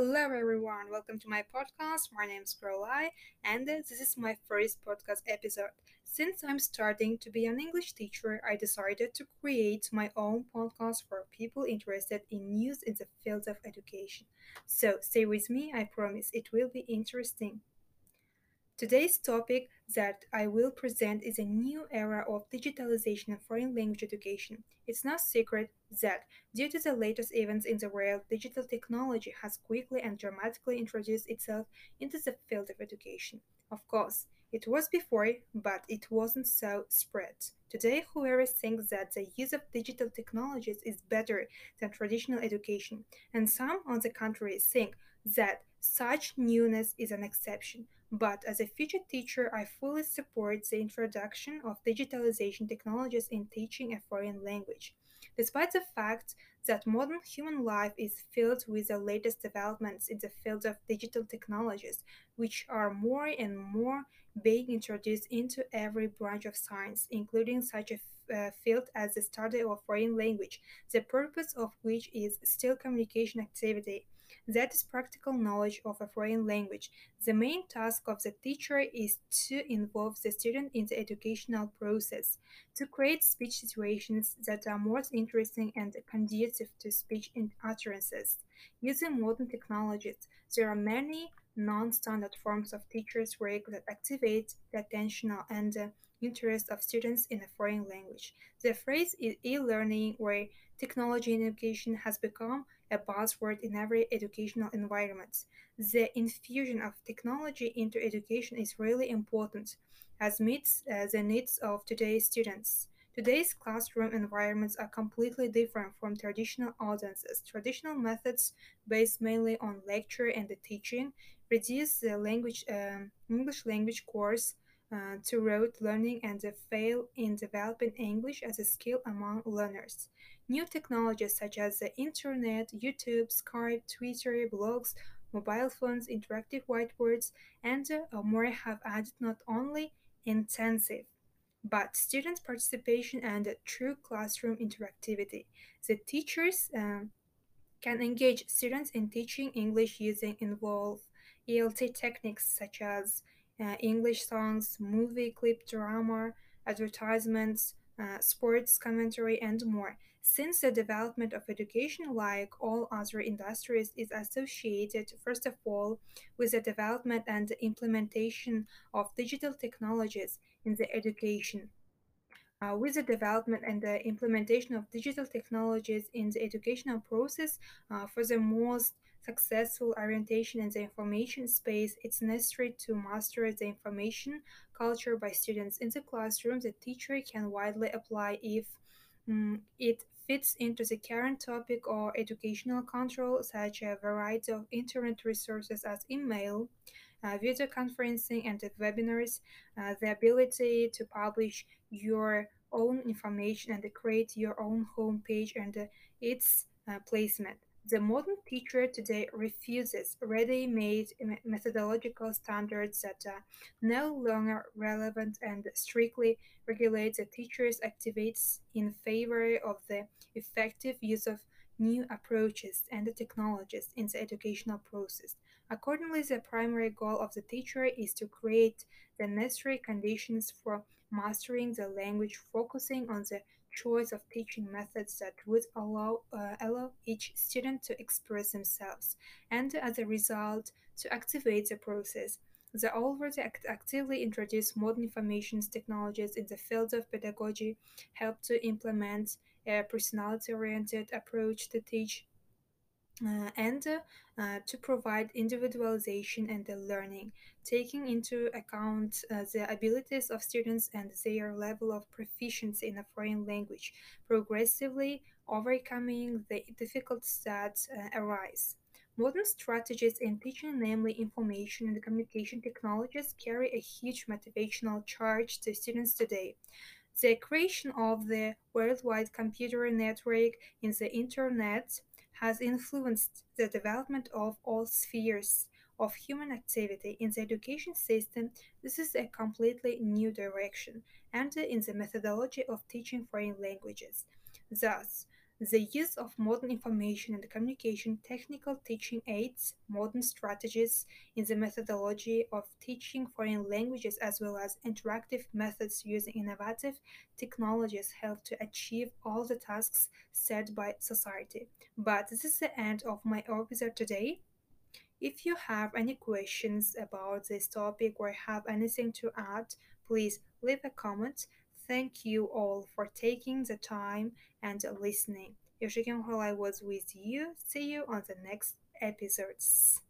Hello, everyone. Welcome to my podcast. My name is Grolai, and this is my first podcast episode. Since I'm starting to be an English teacher, I decided to create my own podcast for people interested in news in the field of education. So, stay with me. I promise it will be interesting. Today's topic that I will present is a new era of digitalization of foreign language education. It's no secret that, due to the latest events in the world, digital technology has quickly and dramatically introduced itself into the field of education. Of course, it was before, but it wasn't so spread. Today, whoever thinks that the use of digital technologies is better than traditional education, and some, on the contrary, think that such newness is an exception. But as a future teacher, I fully support the introduction of digitalization technologies in teaching a foreign language. Despite the fact that modern human life is filled with the latest developments in the field of digital technologies, which are more and more being introduced into every branch of science, including such a uh, field as the study of foreign language, the purpose of which is still communication activity that is practical knowledge of a foreign language. The main task of the teacher is to involve the student in the educational process, to create speech situations that are more interesting and conducive to speech and utterances. Using modern technologies, there are many non-standard forms of teachers' work that activate the attention and the interest of students in a foreign language. The phrase is e-learning where technology in education has become a buzzword in every educational environment. The infusion of technology into education is really important as meets uh, the needs of today's students. Today's classroom environments are completely different from traditional audiences. Traditional methods, based mainly on lecture and the teaching, reduce the language um, English language course uh, to rote learning and the fail in developing English as a skill among learners. New technologies such as the internet, YouTube, Skype, Twitter, blogs, mobile phones, interactive whiteboards, and uh, more have added not only intensive but student participation and true classroom interactivity. The teachers um, can engage students in teaching English using involved ELT techniques such as uh, English songs, movie clip drama, advertisements, uh, sports commentary, and more. Since the development of education, like all other industries, is associated, first of all, with the development and implementation of digital technologies in the education. Uh, with the development and the implementation of digital technologies in the educational process, uh, for the most successful orientation in the information space, it's necessary to master the information culture by students in the classroom. The teacher can widely apply if um, it fits into the current topic or educational control, such a variety of internet resources as email, uh, video conferencing, and webinars, uh, the ability to publish your own information and create your own homepage and uh, its placement. The modern teacher today refuses ready-made methodological standards that are no longer relevant and strictly regulate the teacher's activities in favor of the effective use of new approaches and technologies in the educational process. Accordingly, the primary goal of the teacher is to create the necessary conditions for mastering the language, focusing on the choice of teaching methods that would allow, uh, allow each student to express themselves and as a result to activate the process. The already act- actively introduced modern information technologies in the field of pedagogy help to implement a personality oriented approach to teach uh, and uh, to provide individualization and the learning, taking into account uh, the abilities of students and their level of proficiency in a foreign language, progressively overcoming the difficulties that uh, arise. Modern strategies in teaching, namely information and communication technologies, carry a huge motivational charge to students today. The creation of the worldwide computer network in the internet has influenced the development of all spheres of human activity in the education system, this is a completely new direction, and in the methodology of teaching foreign languages. Thus, The use of modern information and communication technical teaching aids, modern strategies in the methodology of teaching foreign languages, as well as interactive methods using innovative technologies help to achieve all the tasks set by society. But this is the end of my episode today. If you have any questions about this topic or have anything to add, please leave a comment. Thank you all for taking the time and listening. Yoshiki While I was with you. See you on the next episodes.